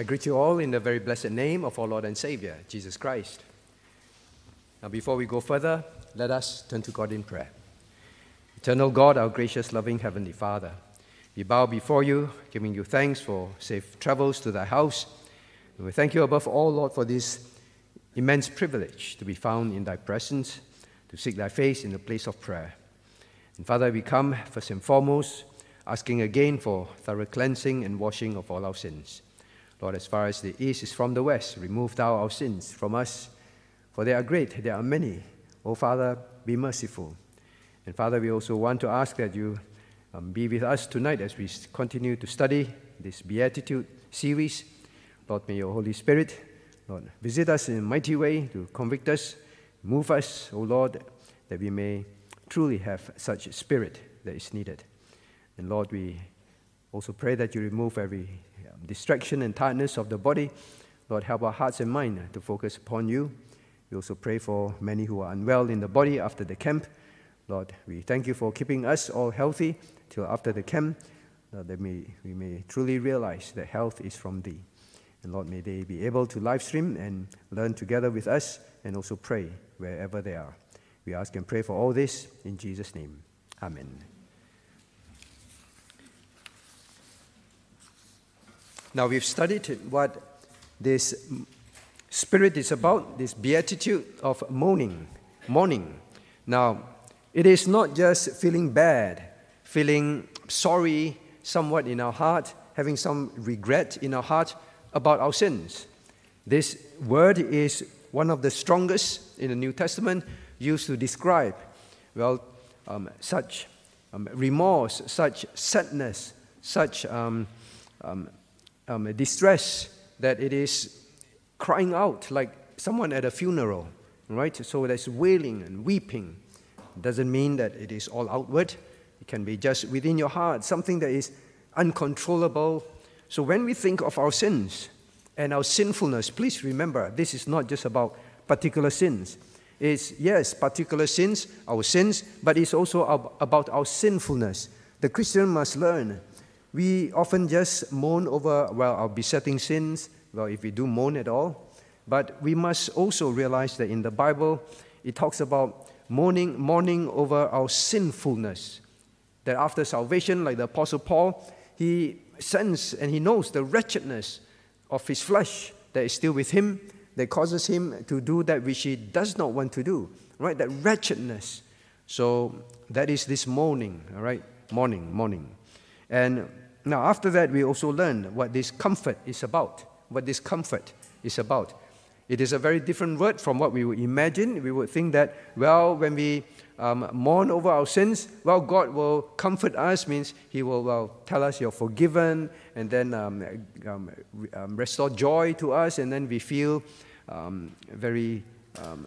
I greet you all in the very blessed name of our Lord and Savior, Jesus Christ. Now, before we go further, let us turn to God in prayer. Eternal God, our gracious, loving Heavenly Father, we bow before you, giving you thanks for safe travels to thy house. And we thank you above all, Lord, for this immense privilege to be found in thy presence, to seek thy face in the place of prayer. And Father, we come first and foremost asking again for thorough cleansing and washing of all our sins. Lord, as far as the east is from the west, remove thou our sins from us, for they are great, they are many. O Father, be merciful. And Father, we also want to ask that you um, be with us tonight as we continue to study this Beatitude series. Lord, may your Holy Spirit, Lord, visit us in a mighty way to convict us, move us, O Lord, that we may truly have such spirit that is needed. And Lord, we also pray that you remove every distraction and tiredness of the body. Lord, help our hearts and mind uh, to focus upon you. We also pray for many who are unwell in the body after the camp. Lord, we thank you for keeping us all healthy till after the camp, Lord, that we may truly realize that health is from thee. And Lord, may they be able to live stream and learn together with us and also pray wherever they are. We ask and pray for all this in Jesus' name. Amen. Now, we've studied what this spirit is about, this beatitude of mourning, mourning. Now, it is not just feeling bad, feeling sorry somewhat in our heart, having some regret in our heart about our sins. This word is one of the strongest in the New Testament used to describe, well, um, such um, remorse, such sadness, such um, um distress that it is crying out like someone at a funeral, right? So there's wailing and weeping. Doesn't mean that it is all outward. It can be just within your heart, something that is uncontrollable. So when we think of our sins and our sinfulness, please remember this is not just about particular sins. It's, yes, particular sins, our sins, but it's also about our sinfulness. The Christian must learn we often just moan over, well, our besetting sins, well, if we do moan at all. But we must also realize that in the Bible, it talks about mourning, mourning over our sinfulness. That after salvation, like the Apostle Paul, he senses and he knows the wretchedness of his flesh that is still with him, that causes him to do that which he does not want to do, right? That wretchedness. So that is this mourning, all right? Mourning, mourning. And now, after that, we also learn what this comfort is about. What this comfort is about. It is a very different word from what we would imagine. We would think that, well, when we um, mourn over our sins, well, God will comfort us, means He will well, tell us you're forgiven, and then um, um, um restore joy to us, and then we feel um, very um,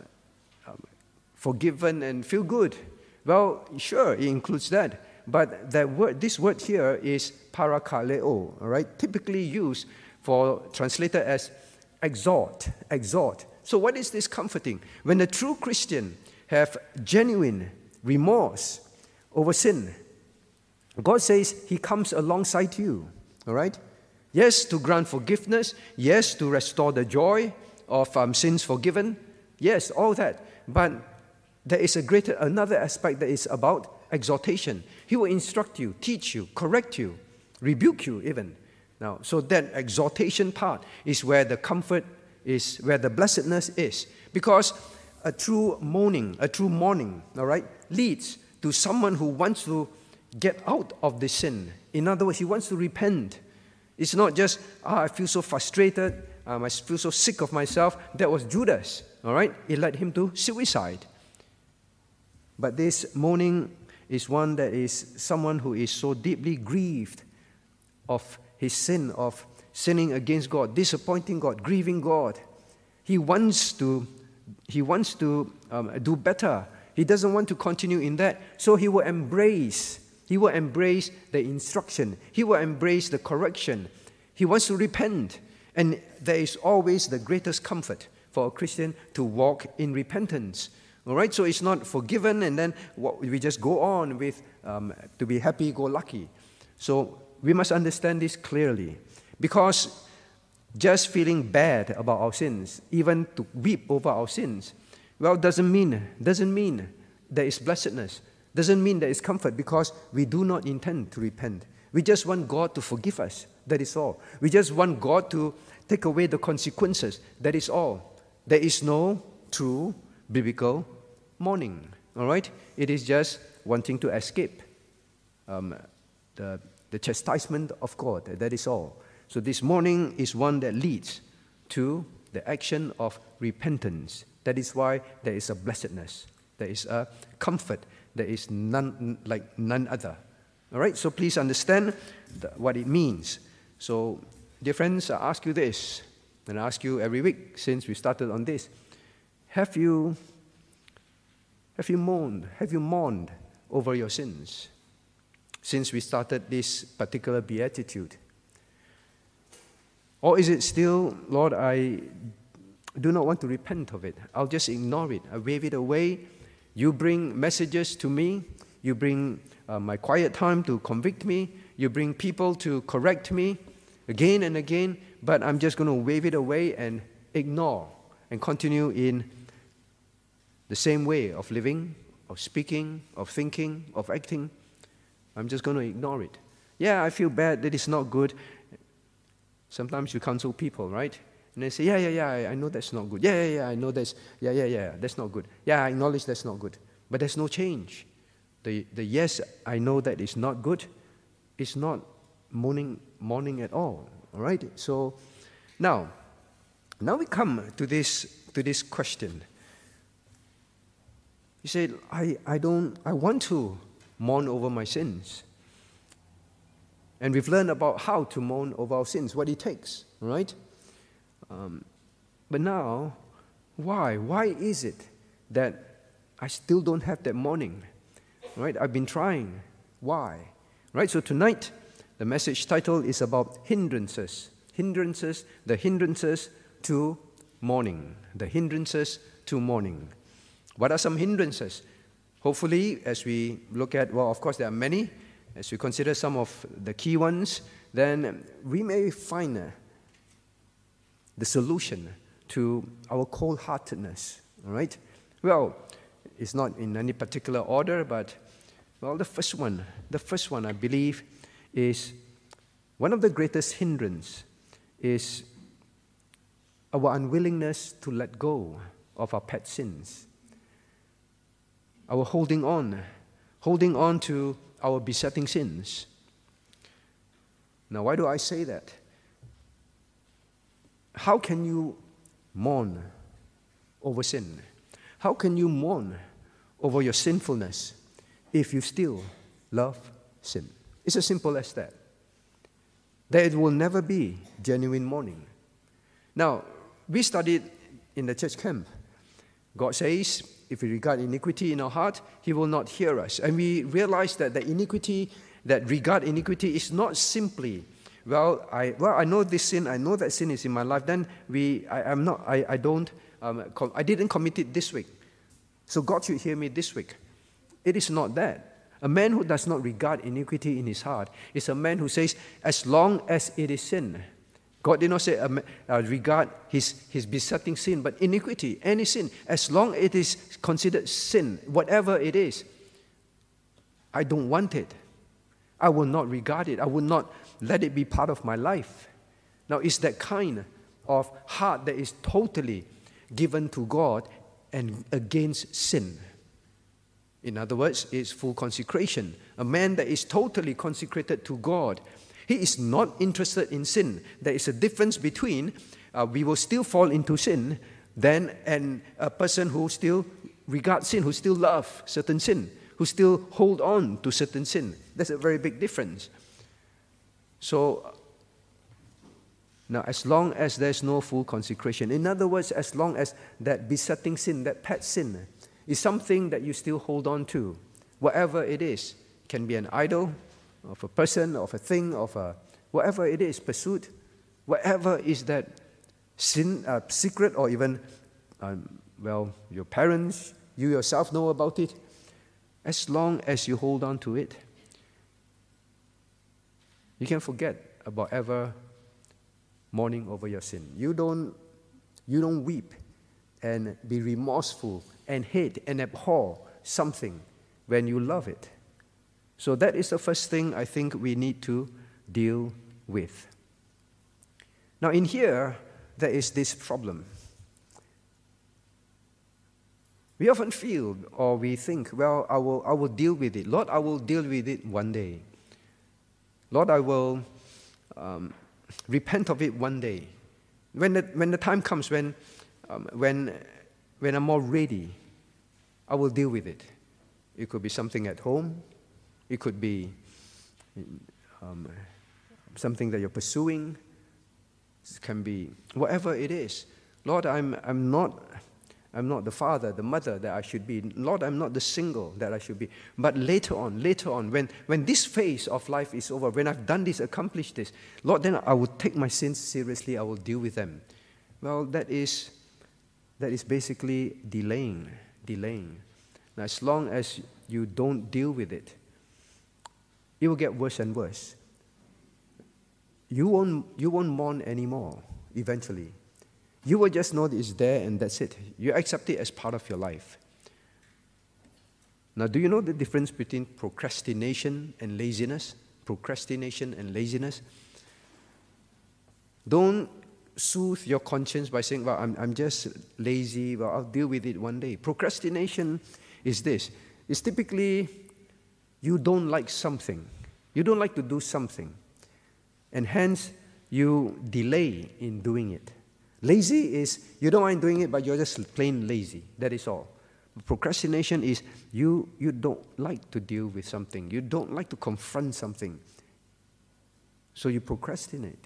forgiven and feel good. Well, sure, it includes that. But that word, this word here is parakaleo, all right? Typically used for translated as exhort, exhort. So what is this comforting? When a true Christian have genuine remorse over sin, God says he comes alongside you, all right? Yes, to grant forgiveness. Yes, to restore the joy of um, sins forgiven. Yes, all that. But there is a greater, another aspect that is about exhortation. He will instruct you, teach you, correct you, rebuke you even. Now, so that exhortation part is where the comfort is, where the blessedness is. Because a true mourning, a true mourning, all right, leads to someone who wants to get out of the sin. In other words, he wants to repent. It's not just, ah, I feel so frustrated, um, I feel so sick of myself. That was Judas, all right? It led him to suicide. But this mourning is one that is someone who is so deeply grieved of his sin, of sinning against God, disappointing God, grieving God. He wants to, he wants to um, do better. He doesn't want to continue in that. So he will embrace, he will embrace the instruction, he will embrace the correction. He wants to repent. And there is always the greatest comfort for a Christian to walk in repentance. All right, so it's not forgiven and then we just go on with um, to be happy go lucky. So we must understand this clearly because just feeling bad about our sins, even to weep over our sins, well, doesn't mean, doesn't mean there is blessedness, doesn't mean there is comfort because we do not intend to repent. We just want God to forgive us. That is all. We just want God to take away the consequences. That is all. There is no true biblical mourning. All right? It is just wanting to escape um, the, the chastisement of God. That is all. So this mourning is one that leads to the action of repentance. That is why there is a blessedness, there is a comfort, there is none like none other. All right, so please understand the, what it means. So, dear friends, I ask you this, and I ask you every week since we started on this: Have you have you mourned? Have you mourned over your sins since we started this particular beatitude? Or is it still, Lord, I do not want to repent of it. I'll just ignore it. I wave it away. You bring messages to me. You bring uh, my quiet time to convict me. You bring people to correct me again and again. But I'm just going to wave it away and ignore and continue in the same way of living, of speaking, of thinking, of acting. I'm just going to ignore it. Yeah, I feel bad that it's not good. Sometimes you counsel people, right? And they say, yeah, yeah, yeah, I know that's not good. Yeah, yeah, yeah, I know that's, yeah, yeah, yeah, that's not good. Yeah, I acknowledge that's not good. But there's no change. The, the yes, I know that is not good, is not mourning, mourning at all. All right? So now, now we come to this, to this question. You say, I, I don't, I want to mourn over my sins. And we've learned about how to mourn over our sins, what it takes, right? Um, but now, why? Why is it that I still don't have that mourning? Right? I've been trying. Why? Right? So tonight, the message title is about hindrances. Hindrances, the hindrances to mourning. The hindrances to mourning. What are some hindrances? Hopefully, as we look at, well, of course, there are many. As we consider some of the key ones, then we may find uh, the solution to our cold heartedness. All right? Well, it's not in any particular order, but well, the first one, the first one I believe is one of the greatest hindrance is our unwillingness to let go of our pet sins. Our holding on, holding on to our besetting sins. Now, why do I say that? How can you mourn over sin? How can you mourn over your sinfulness if you still love sin? It's as simple as that. There will never be genuine mourning. Now, we studied in the church camp. God says, if we regard iniquity in our heart, He will not hear us. And we realize that the iniquity, that regard iniquity, is not simply well, I, well, I know this sin, I know that sin is in my life, then we, I, am not, I, I don't, um, com- I didn't commit it this week. So God should hear me this week. It is not that. A man who does not regard iniquity in his heart is a man who says, as long as it is sin. God did not say uh, uh, regard his, his besetting sin, but iniquity, any sin, as long as it is considered sin, whatever it is, I don't want it. I will not regard it. I will not let it be part of my life. Now, it's that kind of heart that is totally given to God and against sin. In other words, it's full consecration. A man that is totally consecrated to God, he is not interested in sin. There is a difference between uh, we will still fall into sin than and a person who still regards sin, who still love certain sin, who still hold on to certain sin. That's a very big difference. So, now, as long as there's no full consecration, in other words, as long as that besetting sin, that pet sin, is something that you still hold on to, whatever it is, can be an idol of a person, of a thing, of a whatever it is, pursuit, whatever is that sin, uh, secret, or even, um, well, your parents, you yourself know about it, as long as you hold on to it, you can forget about ever mourning over your sin. You don't, you don't weep and be remorseful and hate and abhor something when you love it. So that is the first thing I think we need to deal with. Now, in here, there is this problem. We often feel or we think, well, I will, I will deal with it. Lord, I will deal with it one day. Lord, I will um, repent of it one day. When the, when the time comes, when, um, when, when I'm more ready, I will deal with it. It could be something at home, it could be um, something that you're pursuing, it can be whatever it is. Lord, I'm, I'm not I'm not the father, the mother that I should be. Lord, I'm not the single that I should be. But later on, later on, when, when this phase of life is over, when I've done this, accomplished this, Lord, then I will take my sins seriously, I will deal with them. Well, that is, that is basically delaying, delaying. Now, as long as you don't deal with it, it will get worse and worse. You won't, you won't mourn anymore eventually. You will just know it's there and that's it. You accept it as part of your life. Now, do you know the difference between procrastination and laziness? Procrastination and laziness. Don't soothe your conscience by saying, Well, I'm, I'm just lazy, well, I'll deal with it one day. Procrastination is this it's typically you don't like something, you don't like to do something, and hence you delay in doing it. Lazy is you don't mind doing it, but you're just plain lazy. That is all. Procrastination is you, you don't like to deal with something, you don't like to confront something. So you procrastinate.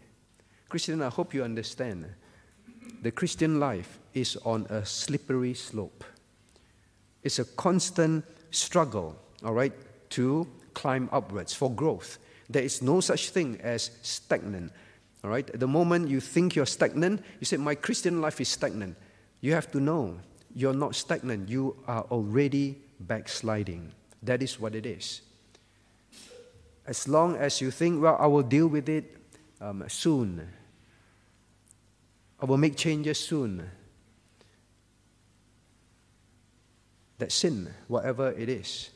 Christian, I hope you understand. The Christian life is on a slippery slope. It's a constant struggle, all right, to climb upwards for growth. There is no such thing as stagnant. All right? The moment you think you're stagnant, you say, My Christian life is stagnant. You have to know you're not stagnant. You are already backsliding. That is what it is. As long as you think, Well, I will deal with it um, soon, I will make changes soon. That sin, whatever it is,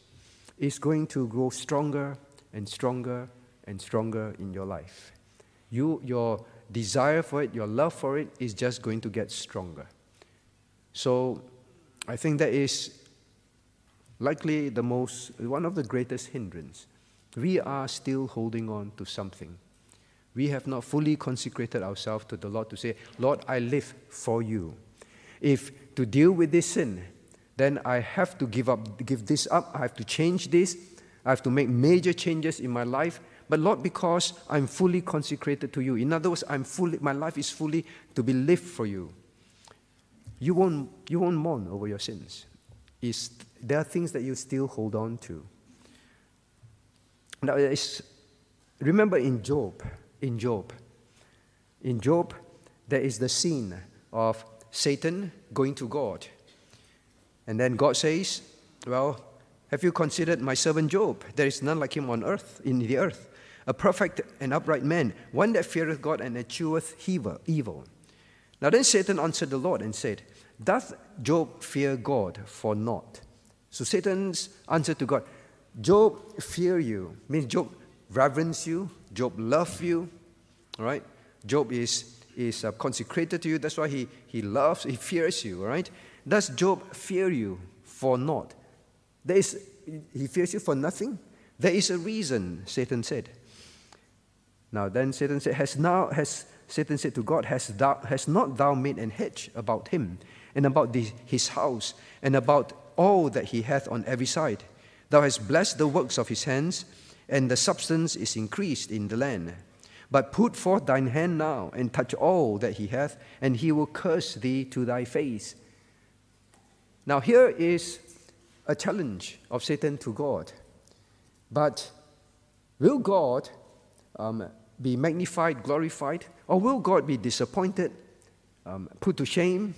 is going to grow stronger and stronger and stronger in your life you, your desire for it, your love for it is just going to get stronger. So I think that is likely the most, one of the greatest hindrance. We are still holding on to something. We have not fully consecrated ourselves to the Lord to say, Lord, I live for you. If to deal with this sin, then I have to give up, give this up. I have to change this. I have to make major changes in my life but Lord, because I'm fully consecrated to you. In other words, I'm fully, my life is fully to be lived for you. You won't, you won't mourn over your sins. It's, there are things that you still hold on to. Now, it's, remember in Job, in Job, in Job, there is the scene of Satan going to God. And then God says, Well, have you considered my servant Job? There is none like him on earth, in the earth a perfect and upright man, one that feareth God and escheweth evil. Now then Satan answered the Lord and said, Doth Job fear God for naught? So Satan's answer to God, Job fear you, means Job reverence you, Job love you, right? Job is, is uh, consecrated to you, that's why he, he loves, he fears you, all right? Does Job fear you for naught? There is, he fears you for nothing? There is a reason, Satan said. Now then Satan said, Has now has Satan said to God, Has thou has not thou made an hedge about him, and about the, his house, and about all that he hath on every side? Thou hast blessed the works of his hands, and the substance is increased in the land. But put forth thine hand now, and touch all that he hath, and he will curse thee to thy face. Now here is a challenge of Satan to God. But will God um, be magnified, glorified? Or will God be disappointed, um, put to shame?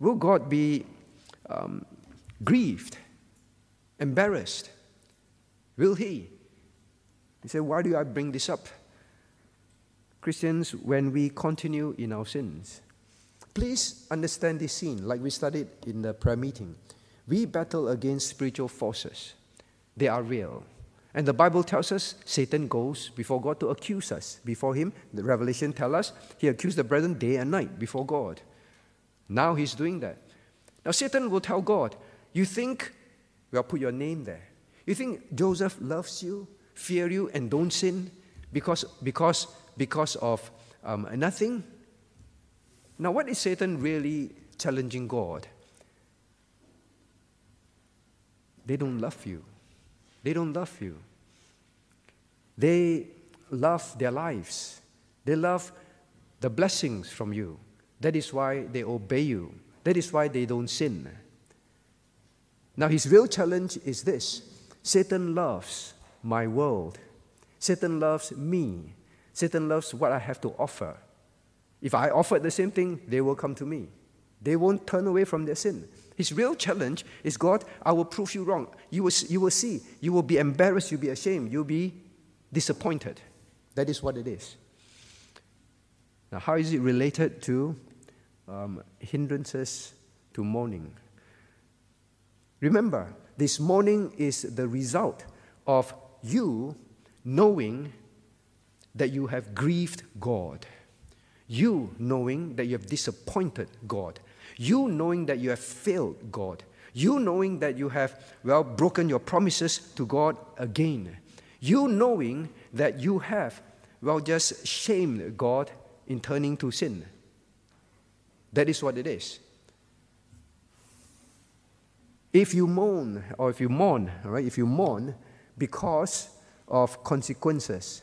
Will God be um, grieved, embarrassed? Will He? He said, Why do I bring this up? Christians, when we continue in our sins, please understand this scene, like we studied in the prayer meeting. We battle against spiritual forces, they are real. And the Bible tells us Satan goes before God to accuse us. Before him, the Revelation tells us he accused the brethren day and night before God. Now he's doing that. Now Satan will tell God, You think, well, put your name there. You think Joseph loves you, fear you, and don't sin because, because, because of um, nothing? Now, what is Satan really challenging God? They don't love you. They don't love you. They love their lives. They love the blessings from you. That is why they obey you. That is why they don't sin. Now, his real challenge is this Satan loves my world. Satan loves me. Satan loves what I have to offer. If I offer the same thing, they will come to me. They won't turn away from their sin. His real challenge is God, I will prove you wrong. You will, you will see. You will be embarrassed. You'll be ashamed. You'll be disappointed. That is what it is. Now, how is it related to um, hindrances to mourning? Remember, this mourning is the result of you knowing that you have grieved God. You knowing that you have disappointed God. You knowing that you have failed God. You knowing that you have, well, broken your promises to God again. You knowing that you have, well, just shamed God in turning to sin. That is what it is. If you mourn, or if you mourn, all right, if you mourn because of consequences,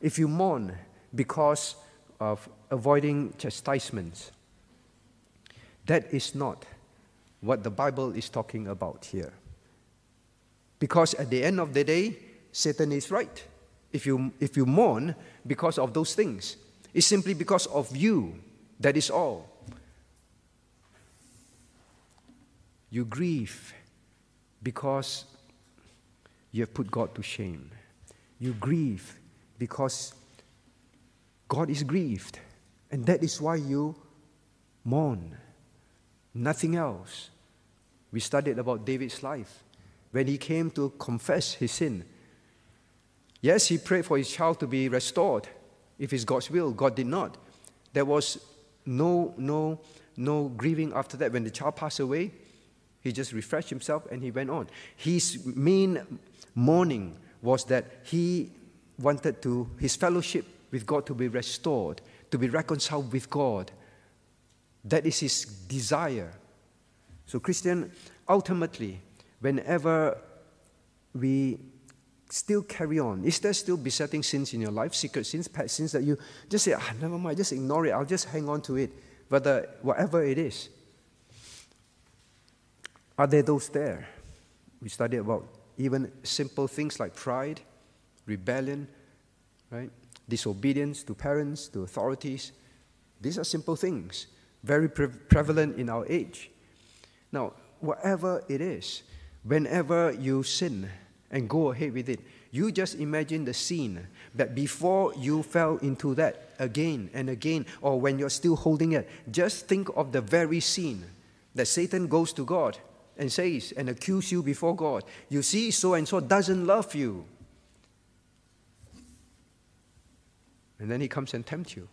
if you mourn because of avoiding chastisements. That is not what the Bible is talking about here. Because at the end of the day, Satan is right. If you, if you mourn because of those things, it's simply because of you. That is all. You grieve because you have put God to shame. You grieve because God is grieved. And that is why you mourn. Nothing else. We studied about David's life when he came to confess his sin. Yes, he prayed for his child to be restored if it's God's will. God did not. There was no, no, no grieving after that. When the child passed away, he just refreshed himself and he went on. His main mourning was that he wanted to his fellowship with God to be restored, to be reconciled with God. That is his desire. So, Christian, ultimately, whenever we still carry on, is there still besetting sins in your life, secret sins, pet sins that you just say, ah, never mind, just ignore it, I'll just hang on to it, whether whatever it is? Are there those there? We studied about even simple things like pride, rebellion, right? Disobedience to parents, to authorities. These are simple things, very pre- prevalent in our age. Now, whatever it is, whenever you sin and go ahead with it, you just imagine the scene that before you fell into that again and again, or when you're still holding it, just think of the very scene that Satan goes to God and says and accuse you before God. You see, so and so doesn't love you. And then he comes and tempts you.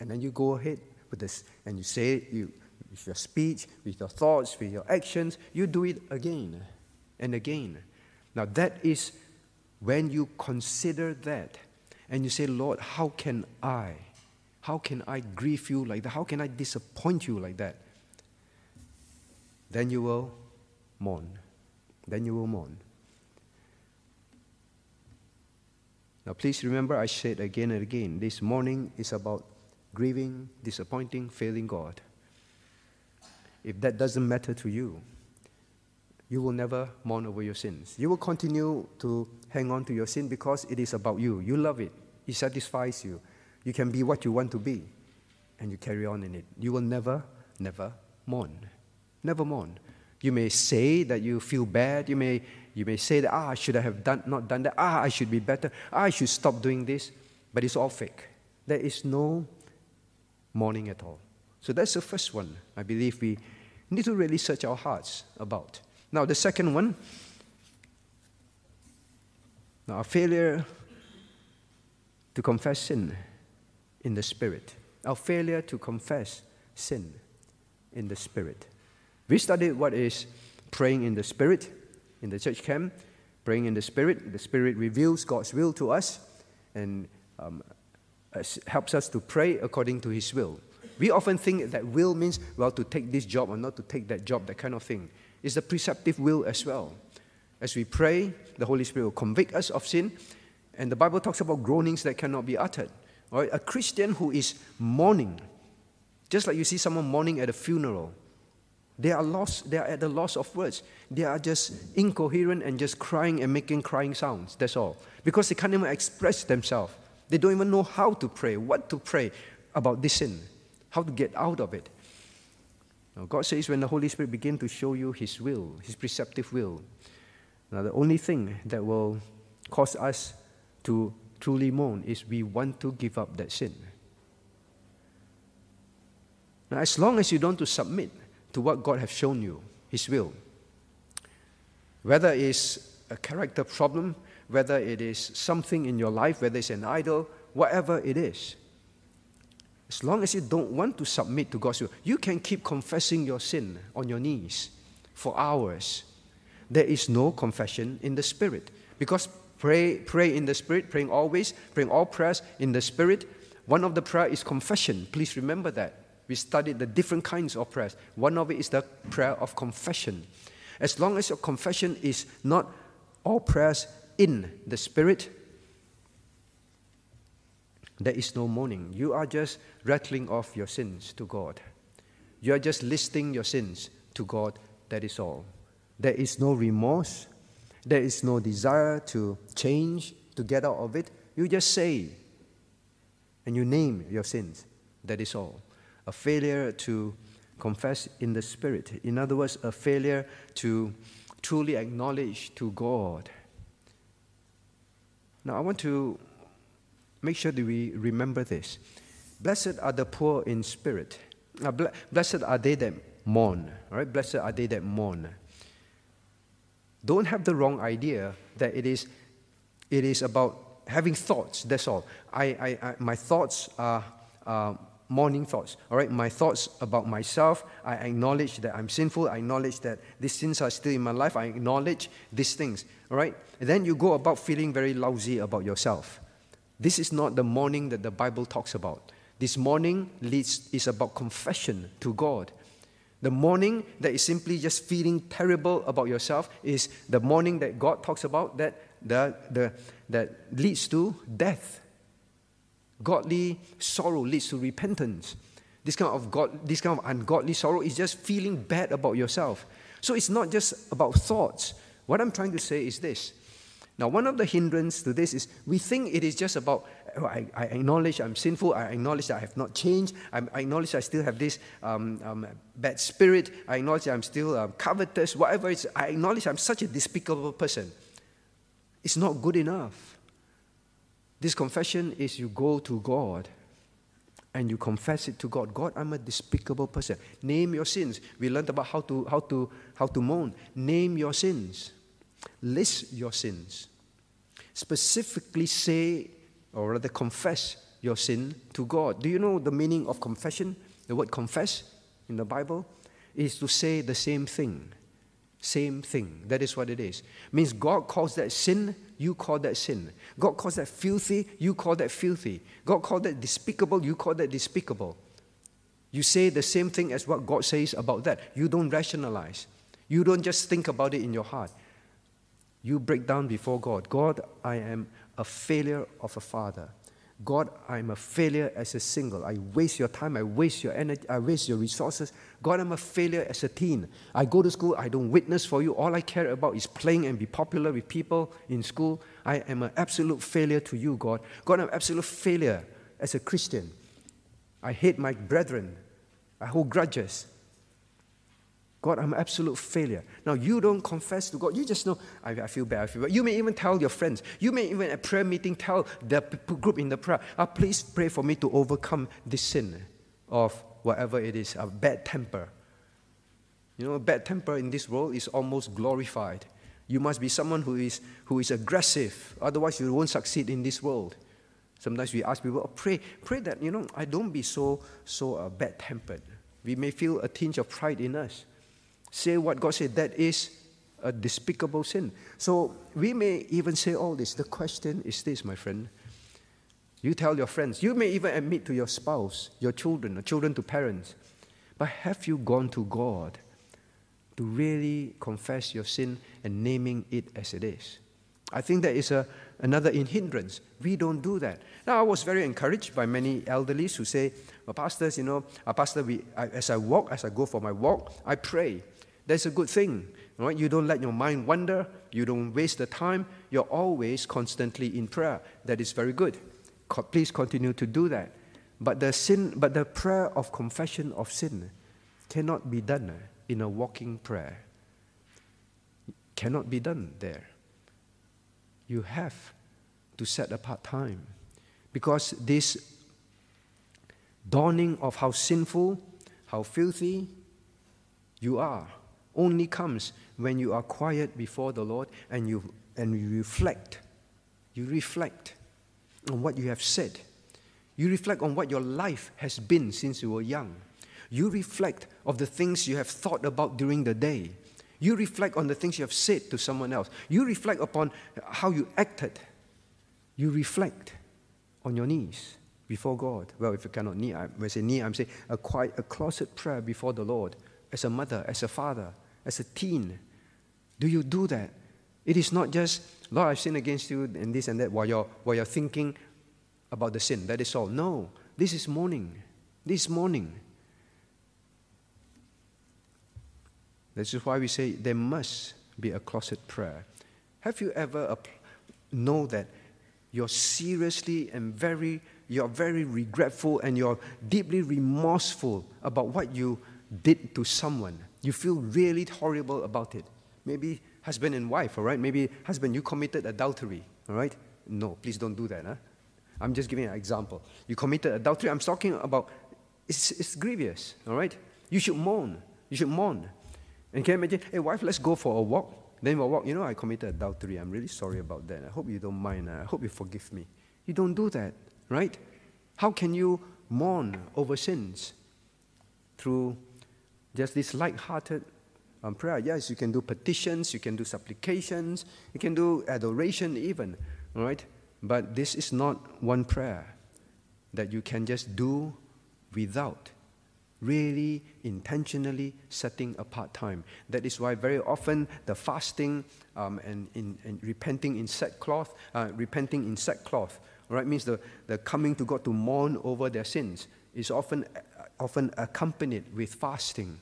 And then you go ahead with this and you say it, you, with your speech, with your thoughts, with your actions, you do it again and again. Now, that is when you consider that and you say, Lord, how can I? How can I grieve you like that? How can I disappoint you like that? Then you will mourn. Then you will mourn. Now, please remember, I said again and again, this mourning is about grieving, disappointing, failing God. If that doesn't matter to you, you will never mourn over your sins. You will continue to hang on to your sin because it is about you. You love it, it satisfies you. You can be what you want to be, and you carry on in it. You will never, never mourn. Never mourn. You may say that you feel bad. You may, you may say that, ah, I should have done, not done that. Ah, I should be better. Ah, I should stop doing this. but it's all fake. There is no mourning at all. So that's the first one I believe we need to really search our hearts about. Now, the second one, now, our failure to confess sin in the Spirit, our failure to confess sin in the Spirit. We studied what is praying in the Spirit in the church camp, praying in the Spirit. The Spirit reveals God's will to us and um, helps us to pray according to His will. We often think that will means, well, to take this job or not to take that job, that kind of thing. It's the preceptive will as well. As we pray, the Holy Spirit will convict us of sin, and the Bible talks about groanings that cannot be uttered. Right? A Christian who is mourning, just like you see someone mourning at a funeral, they are lost, they are at the loss of words. They are just incoherent and just crying and making crying sounds. That's all. Because they can't even express themselves. They don't even know how to pray, what to pray about this sin, how to get out of it. Now, God says when the Holy Spirit begins to show you His will, His preceptive will, now the only thing that will cause us to truly mourn is we want to give up that sin. Now, as long as you don't to submit to what God has shown you, His will, whether it's a character problem, whether it is something in your life, whether it's an idol, whatever it is, as long as you don't want to submit to God's will, you can keep confessing your sin on your knees for hours. There is no confession in the Spirit. Because pray, pray in the Spirit, praying always, praying all prayers in the Spirit. One of the prayer is confession. Please remember that. We studied the different kinds of prayers. One of it is the prayer of confession. As long as your confession is not all prayers in the Spirit, there is no mourning. You are just rattling off your sins to God. You are just listing your sins to God. That is all. There is no remorse. There is no desire to change, to get out of it. You just say and you name your sins. That is all. A failure to confess in the Spirit. In other words, a failure to truly acknowledge to God. Now, I want to make sure that we remember this. Blessed are the poor in spirit. Blessed are they that mourn. All right? Blessed are they that mourn. Don't have the wrong idea that it is, it is about having thoughts. That's all. I, I, I my thoughts are uh, mourning thoughts. All right, my thoughts about myself. I acknowledge that I'm sinful. I acknowledge that these sins are still in my life. I acknowledge these things. All right, and then you go about feeling very lousy about yourself. This is not the mourning that the Bible talks about. This mourning leads, is about confession to God. The mourning that is simply just feeling terrible about yourself is the mourning that God talks about that, the, the, that leads to death. Godly sorrow leads to repentance. This kind of God, this kind of ungodly sorrow is just feeling bad about yourself. So it's not just about thoughts. What I'm trying to say is this now, one of the hindrance to this is we think it is just about, oh, I, I, acknowledge I'm sinful, I acknowledge that I have not changed, I, I acknowledge I still have this um, um, bad spirit, I acknowledge I'm still um, covetous, whatever it's, I acknowledge I'm such a despicable person. It's not good enough. This confession is you go to God and you confess it to God. God, I'm a despicable person. Name your sins. We learned about how to, how to, how to moan. Name your sins. List your sins. Specifically say, or rather confess your sin to God. Do you know the meaning of confession? The word confess in the Bible is to say the same thing. Same thing. That is what it is. Means God calls that sin, you call that sin. God calls that filthy, you call that filthy. God calls that despicable, you call that despicable. You say the same thing as what God says about that. You don't rationalize. You don't just think about it in your heart. You break down before God God, I am a failure of a father. God, I'm a failure as a single. I waste your time. I waste your energy. I waste your resources. God, I'm a failure as a teen. I go to school. I don't witness for you. All I care about is playing and be popular with people in school. I am an absolute failure to you, God. God, I'm an absolute failure as a Christian. I hate my brethren. I hold grudges. God, I'm an absolute failure. Now, you don't confess to God. You just know, I, I feel bad, I feel bad. You may even tell your friends. You may even at prayer meeting tell the group in the prayer, oh, please pray for me to overcome this sin of whatever it is, a bad temper. You know, bad temper in this world is almost glorified. You must be someone who is, who is aggressive, otherwise, you won't succeed in this world. Sometimes we ask people, oh, pray, pray that, you know, I don't be so, so uh, bad tempered. We may feel a tinge of pride in us say what God said, that is a despicable sin. So we may even say all this. The question is this, my friend. You tell your friends, you may even admit to your spouse, your children, or children to parents, but have you gone to God to really confess your sin and naming it as it is? I think that is a, another hindrance. We don't do that. Now, I was very encouraged by many elderlies who say, well, pastors, you know, uh, pastor, we, I, as I walk, as I go for my walk, I pray. That's a good thing. Right? You don't let your mind wander. You don't waste the time. You're always constantly in prayer. That is very good. Co- please continue to do that. But the sin, but the prayer of confession of sin cannot be done in a walking prayer. Cannot be done there. You have to set apart time. Because this dawning of how sinful, how filthy you are only comes when you are quiet before the Lord and you, and you reflect. You reflect on what you have said. You reflect on what your life has been since you were young. You reflect of the things you have thought about during the day. You reflect on the things you have said to someone else. You reflect upon how you acted. You reflect on your knees before God. Well, if you cannot knee, I, say knee, I'm saying a quiet, a closet prayer before the Lord as a mother, as a father, as a teen? Do you do that? It is not just, Lord, I've sinned against you and this and that while you're, while you're thinking about the sin. That is all. No, this is mourning. This mourning. This is why we say there must be a closet prayer. Have you ever know that you're seriously and very you're very regretful and you're deeply remorseful about what you did to someone you feel really horrible about it. Maybe husband and wife, all right? Maybe husband, you committed adultery, all right? No, please don't do that. Huh? I'm just giving an example. You committed adultery. I'm talking about it's, it's grievous, all right? You should mourn. You should mourn. And can you imagine, hey, wife, let's go for a walk. Then we'll walk. You know, I committed adultery. I'm really sorry about that. I hope you don't mind. I hope you forgive me. You don't do that, right? How can you mourn over sins? Through just this light-hearted um, prayer. Yes, you can do petitions, you can do supplications, you can do adoration even, right? But this is not one prayer that you can just do without really intentionally setting apart time. That is why very often the fasting um, and, in, and repenting in sackcloth, uh, repenting in sackcloth, right, means the, the coming to God to mourn over their sins is often often accompanied with fasting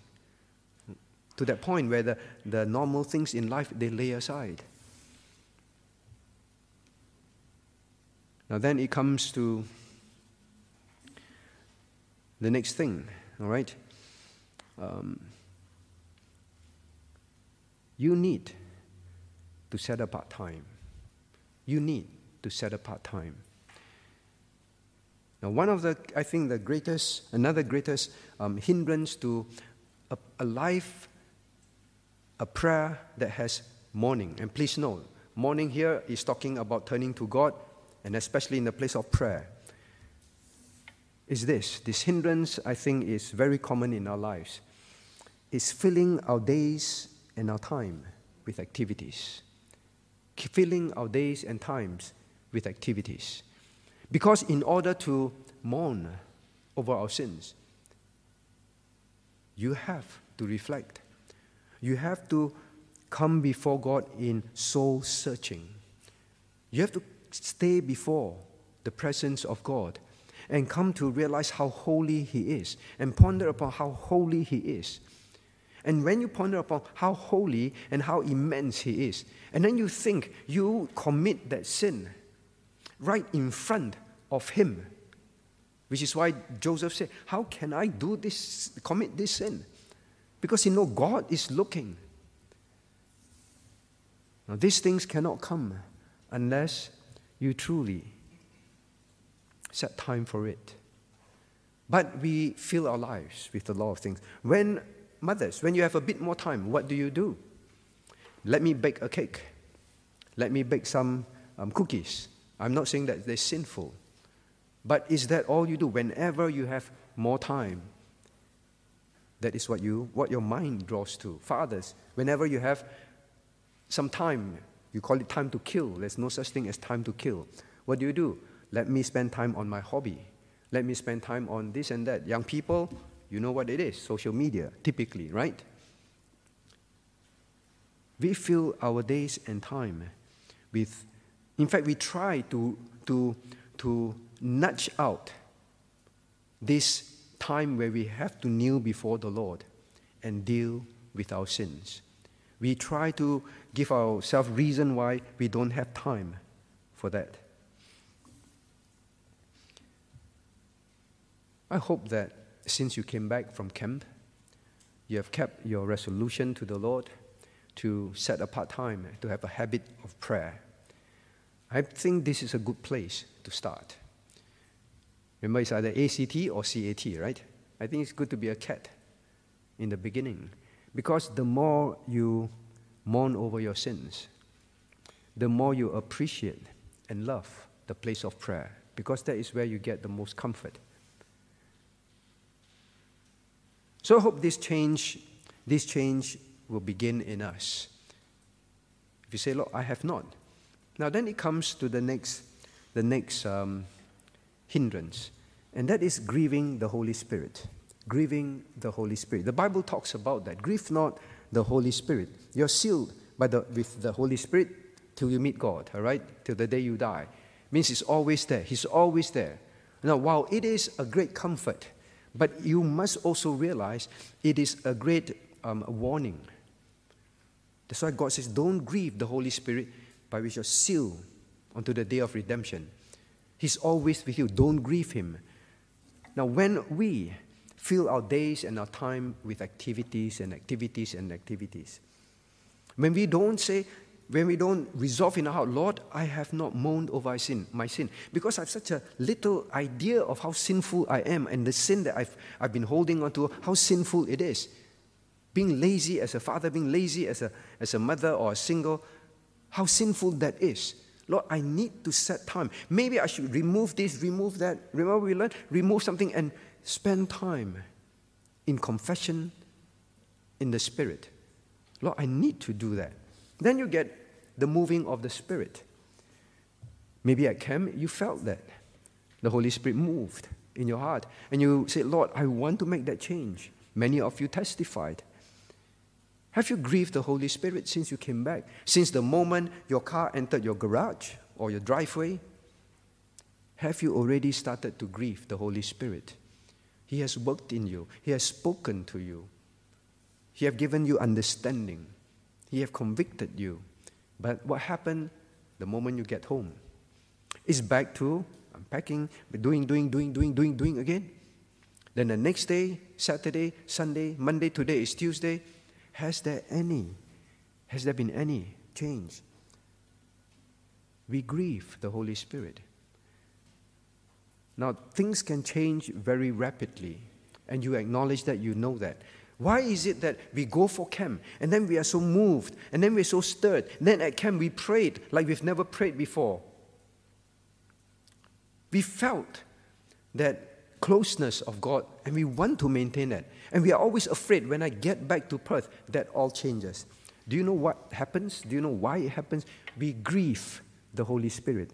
to that point where the, the normal things in life they lay aside. Now, then it comes to the next thing, all right? Um, you need to set apart time. You need to set apart time. Now, one of the, I think, the greatest, another greatest um, hindrance to a, a life, a prayer that has mourning. And please note, mourning here is talking about turning to God, and especially in the place of prayer. Is this, this hindrance, I think, is very common in our lives, is filling our days and our time with activities. Filling our days and times with activities. Because in order to mourn over our sins, you have to reflect. You have to come before God in soul searching. You have to stay before the presence of God and come to realize how holy He is and ponder upon how holy He is. And when you ponder upon how holy and how immense He is, and then you think you commit that sin, right in front of him. Which is why Joseph said, How can I do this, commit this sin? because you know God is looking. Now, these things cannot come unless you truly set time for it. But we fill our lives with a lot of things. When mothers, when you have a bit more time, what do you do? Let me bake a cake. Let me bake some um, cookies. I'm not saying that they're sinful. But is that all you do? Whenever you have more time, that is what you what your mind draws to. Fathers, whenever you have some time, you call it time to kill. There's no such thing as time to kill. What do you do? Let me spend time on my hobby. Let me spend time on this and that. Young people, you know what it is social media, typically, right? We fill our days and time with, in fact, we try to, to, to nudge out this time where we have to kneel before the Lord and deal with our sins. We try to give ourselves reason why we don't have time for that. I hope that since you came back from camp, you have kept your resolution to the Lord to set apart time to have a habit of prayer. I think this is a good place to start. Remember, it's either ACT or CAT, right? I think it's good to be a cat in the beginning because the more you mourn over your sins, the more you appreciate and love the place of prayer because that is where you get the most comfort. So I hope this change, this change will begin in us. If you say, Lord, I have not. Now then it comes to the next, the next um, hindrance, and that is grieving the Holy Spirit. Grieving the Holy Spirit. The Bible talks about that. Grieve not the Holy Spirit. You're sealed by the, with the Holy Spirit till you meet God, all right? Till the day you die. Means He's always there. He's always there. Now, while it is a great comfort, but you must also realize it is a great um, warning. That's why God says, Don't grieve the Holy Spirit by which you're sealed unto the day of redemption. He's always with you. Don't grieve Him. Now, when we fill our days and our time with activities and activities and activities, when we don't say, when we don't resolve in our heart, Lord, I have not moaned over my sin, my sin, because I have such a little idea of how sinful I am and the sin that I've, I've been holding on to, how sinful it is. Being lazy as a father, being lazy as a, as a mother or a single, how sinful that is. Lord, I need to set time. Maybe I should remove this, remove that. Remember, we learned? Remove something and spend time in confession in the Spirit. Lord, I need to do that. Then you get the moving of the Spirit. Maybe at camp you felt that. The Holy Spirit moved in your heart. And you said, Lord, I want to make that change. Many of you testified. Have you grieved the Holy Spirit since you came back? Since the moment your car entered your garage or your driveway? Have you already started to grieve the Holy Spirit? He has worked in you, He has spoken to you, He has given you understanding, He has convicted you. But what happened the moment you get home? It's back to unpacking, doing, doing, doing, doing, doing, doing again. Then the next day, Saturday, Sunday, Monday, today is Tuesday. Has there any, has there been any change? We grieve the Holy Spirit. Now, things can change very rapidly, and you acknowledge that, you know that. Why is it that we go for camp and then we are so moved and then we're so stirred? And then at camp we prayed like we've never prayed before. We felt that closeness of God and we want to maintain that. And we are always afraid when I get back to Perth that all changes. Do you know what happens? Do you know why it happens? We grieve the Holy Spirit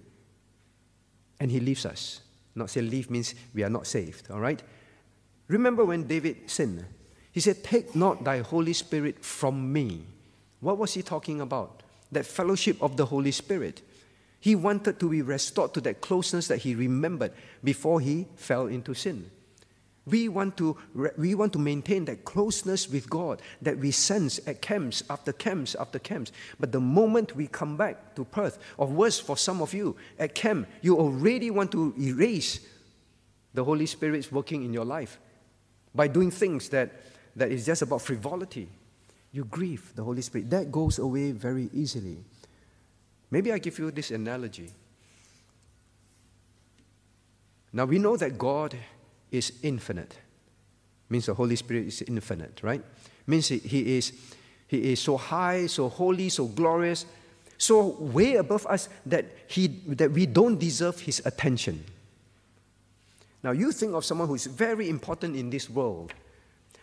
and He leaves us. Not say leave means we are not saved, all right? Remember when David sinned? He said, Take not thy Holy Spirit from me. What was he talking about? That fellowship of the Holy Spirit. He wanted to be restored to that closeness that he remembered before he fell into sin. We want to, we want to maintain that closeness with God that we sense at camps after camps after camps. But the moment we come back to Perth, or worse for some of you, at camp, you already want to erase the Holy Spirit's working in your life by doing things that that is just about frivolity, you grieve the Holy Spirit. That goes away very easily. Maybe I give you this analogy. Now we know that God is infinite. Means the Holy Spirit is infinite, right? Means he, is he is so high, so holy, so glorious, so way above us that he that we don't deserve his attention. Now you think of someone who is very important in this world,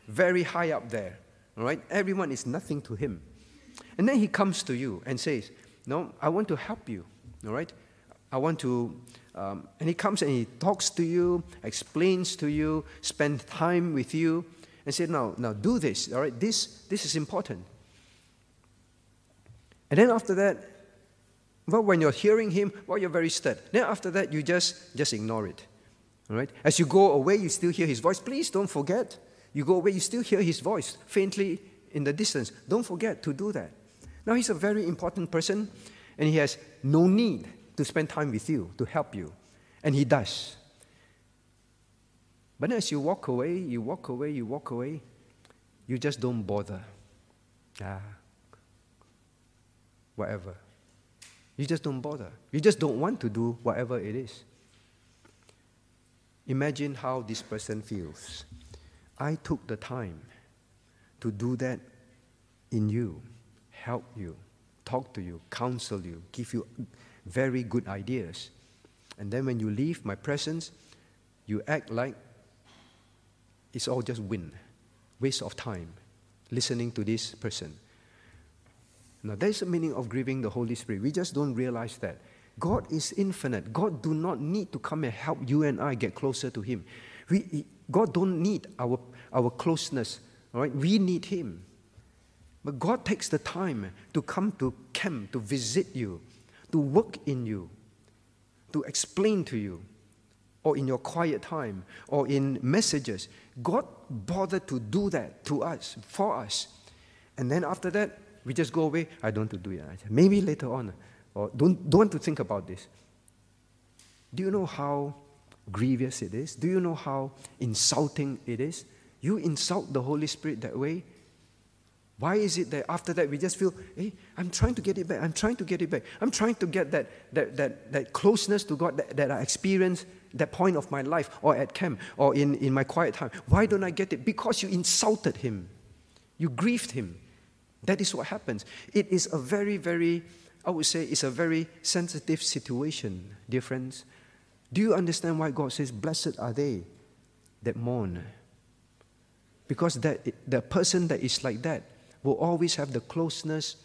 very high up there. All right? Everyone is nothing to him. And then he comes to you and says, No, I want to help you. All right? I want to, um, and he comes and he talks to you, explains to you, spends time with you, and said, Now, now do this. All right? This, this is important. And then after that, well, when you're hearing him, well, you're very stirred. Then after that, you just, just ignore it. All right? As you go away, you still hear his voice. Please don't forget you go away, you still hear his voice faintly in the distance. Don't forget to do that. Now, he's a very important person, and he has no need to spend time with you, to help you. And he does. But as you walk away, you walk away, you walk away, you just don't bother. Ah, whatever. You just don't bother. You just don't want to do whatever it is. Imagine how this person feels. I took the time to do that in you, help you, talk to you, counsel you, give you very good ideas. And then when you leave my presence, you act like it's all just wind, waste of time listening to this person. Now, that's the meaning of grieving the Holy Spirit. We just don't realize that. God is infinite. God do not need to come and help you and I get closer to Him. We, God don't need our, our closeness. All right? We need Him. But God takes the time to come to camp, to visit you, to work in you, to explain to you, or in your quiet time, or in messages. God bothered to do that to us, for us. And then after that, we just go away. I don't want to do it. Maybe later on, or don't, don't want to think about this. Do you know how grievous it is? Do you know how insulting it is? You insult the Holy Spirit that way. Why is it that after that we just feel, hey, I'm trying to get it back, I'm trying to get it back, I'm trying to get that, that, that, that closeness to God that, that I experienced that point of my life or at camp or in, in my quiet time. Why don't I get it? Because you insulted him, you grieved him. That is what happens. It is a very, very, I would say, it's a very sensitive situation, dear friends. Do you understand why God says, Blessed are they that mourn? Because that, the person that is like that will always have the closeness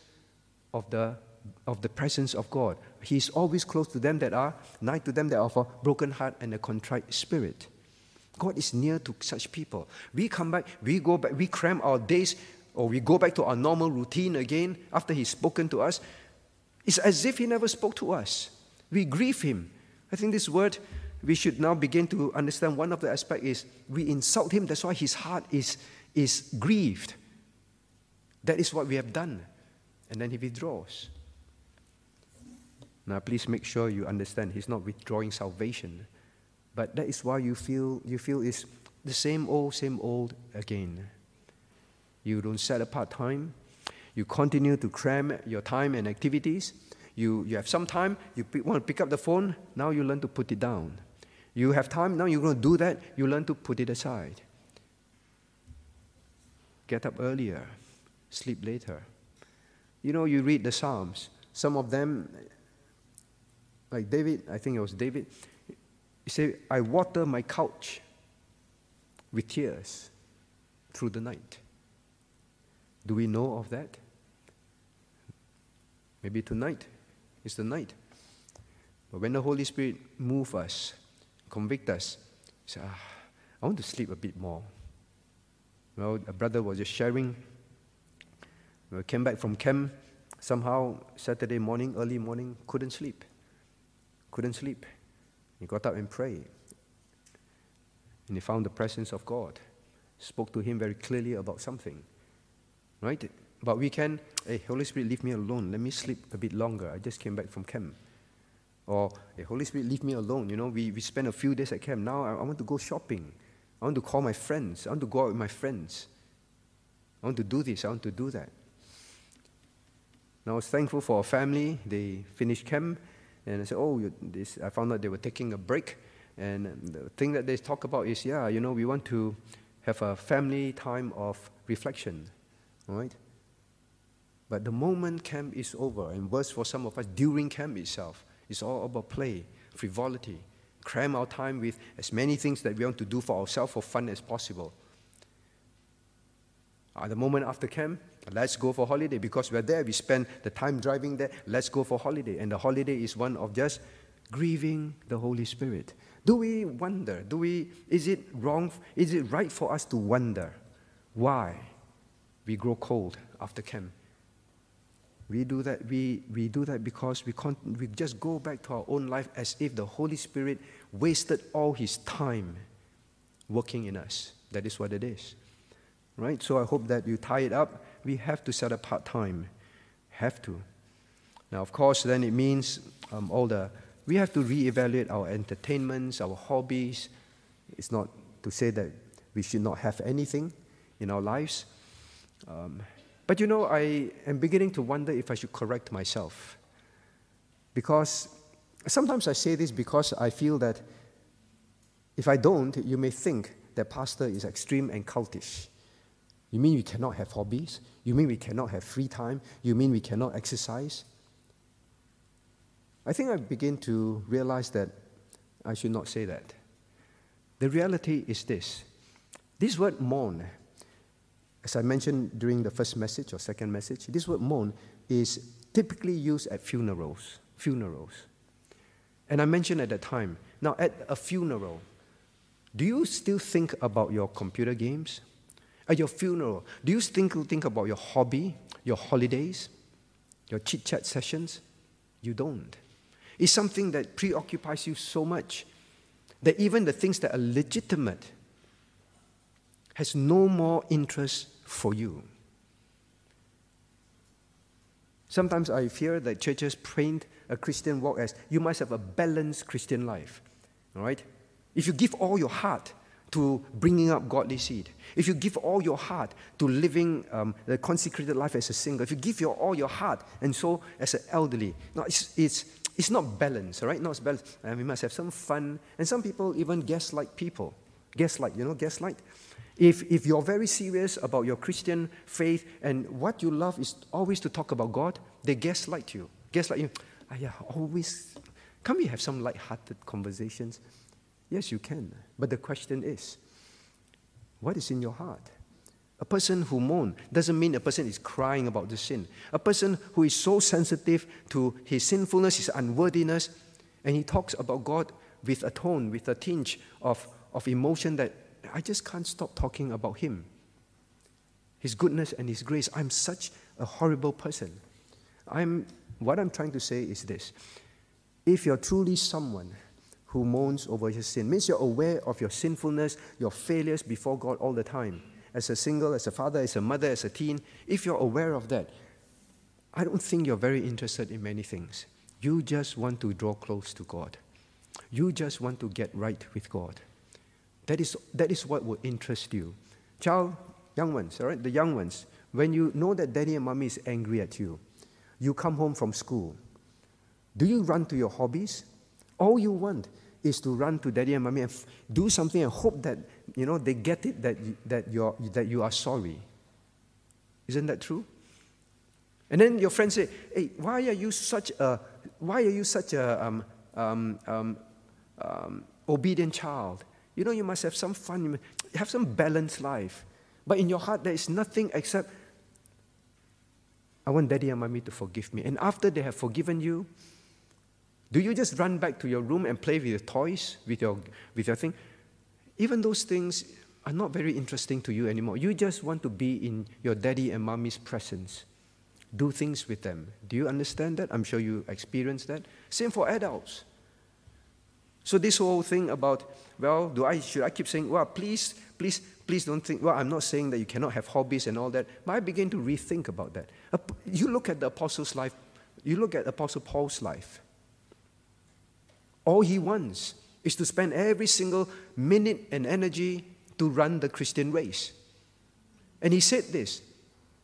of the, of the presence of God. He's always close to them that are, nigh to them that are of a broken heart and a contrite spirit. God is near to such people. We come back, we go back, we cram our days, or we go back to our normal routine again after He's spoken to us. It's as if He never spoke to us. We grieve Him. I think this word, we should now begin to understand one of the aspects is we insult him, that's why his heart is, is grieved. That is what we have done. And then he withdraws. Now, please make sure you understand he's not withdrawing salvation. But that is why you feel, you feel it's the same old, same old again. You don't set apart time. You continue to cram your time and activities you, you have some time, you pick, want to pick up the phone, now you learn to put it down. You have time, now you're going to do that, you learn to put it aside. Get up earlier, sleep later. You know, you read the Psalms, some of them, like David, I think it was David, he said, I water my couch with tears through the night. Do we know of that? Maybe tonight is the night. But when the Holy Spirit move us, convict us, say, ah, I want to sleep a bit more. Well, a brother was just sharing. We came back from camp, somehow Saturday morning, early morning, couldn't sleep. Couldn't sleep. He got up and prayed. And he found the presence of God. Spoke to him very clearly about something. Right? But we can, hey, Holy Spirit, leave me alone. Let me sleep a bit longer. I just came back from camp. Or, hey, Holy Spirit, leave me alone. You know, we, we spent a few days at camp. Now I, I want to go shopping. I want to call my friends. I want to go out with my friends. I want to do this, I want to do that. And I was thankful for a family. They finished camp, and I said, Oh, this, I found out they were taking a break. And the thing that they talk about is, yeah, you know, we want to have a family time of reflection, right? But the moment camp is over, and worse for some of us, during camp itself, it's all about play, frivolity, cram our time with as many things that we want to do for ourselves for fun as possible. At the moment after camp, let's go for holiday because we're there. We spend the time driving there. Let's go for holiday. And the holiday is one of just grieving the Holy Spirit. Do we wonder? Do we, is it wrong? Is it right for us to wonder why we grow cold after camp? We do that, we, we do that because we, can't, we just go back to our own life as if the Holy Spirit wasted all his time working in us. That is what it is. Right? So I hope that you tie it up. We have to set apart time. Have to. Now, of course, then it means um, all the, we have to reevaluate our entertainments, our hobbies. It's not to say that we should not have anything in our lives. Um, but you know, I am beginning to wonder if I should correct myself. Because sometimes I say this because I feel that if I don't, you may think that pastor is extreme and cultish. You mean we cannot have hobbies? You mean we cannot have free time? You mean we cannot exercise? I think I begin to realize that I should not say that. The reality is this this word mourn as I mentioned during the first message or second message, this word mourn is typically used at funerals. Funerals. And I mentioned at that time, now at a funeral, do you still think about your computer games? At your funeral, do you still think about your hobby, your holidays, your chit chat sessions? You don't. It's something that preoccupies you so much that even the things that are legitimate has no more interest for you. Sometimes I fear that churches paint a Christian walk as you must have a balanced Christian life. All right? If you give all your heart to bringing up godly seed, if you give all your heart to living um, the consecrated life as a single, if you give your, all your heart and so as an elderly, no, it's, it's, it's not balanced, right? Not balanced. And we must have some fun. And some people even gaslight people. Gaslight, you know, gaslight. If, if you're very serious about your Christian faith and what you love is always to talk about God, they gaslight you. Gaslight you. Ah, yeah, always. Can we have some light-hearted conversations? Yes, you can. But the question is, what is in your heart? A person who mourns doesn't mean a person is crying about the sin. A person who is so sensitive to his sinfulness, his unworthiness, and he talks about God with a tone, with a tinge of, of emotion that I just can't stop talking about Him. His goodness and His grace. I'm such a horrible person. I'm, what I'm trying to say is this if you're truly someone who moans over your sin, means you're aware of your sinfulness, your failures before God all the time. As a single, as a father, as a mother, as a teen, if you're aware of that, I don't think you're very interested in many things. You just want to draw close to God. You just want to get right with God. That is, that is what will interest you. Child, young ones, all right, the young ones, when you know that daddy and mommy is angry at you, you come home from school. Do you run to your hobbies? All you want is to run to daddy and mommy and do something and hope that you know they get it that you, that you're that you are sorry. Isn't that true? And then your friends say, "Hey, why are you such a why are you such a um, um, um, um obedient child? You know, you must have some fun, have some balanced life. But in your heart, there is nothing except, I want daddy and mommy to forgive me. And after they have forgiven you, do you just run back to your room and play with your toys, with your, with your thing? Even those things are not very interesting to you anymore. You just want to be in your daddy and mommy's presence. Do things with them. Do you understand that? I'm sure you experience that. Same for adults. So this whole thing about, well, do I should I keep saying, well, please, please, please don't think, well, I'm not saying that you cannot have hobbies and all that. But I begin to rethink about that. You look at the apostle's life, you look at Apostle Paul's life. All he wants is to spend every single minute and energy to run the Christian race. And he said this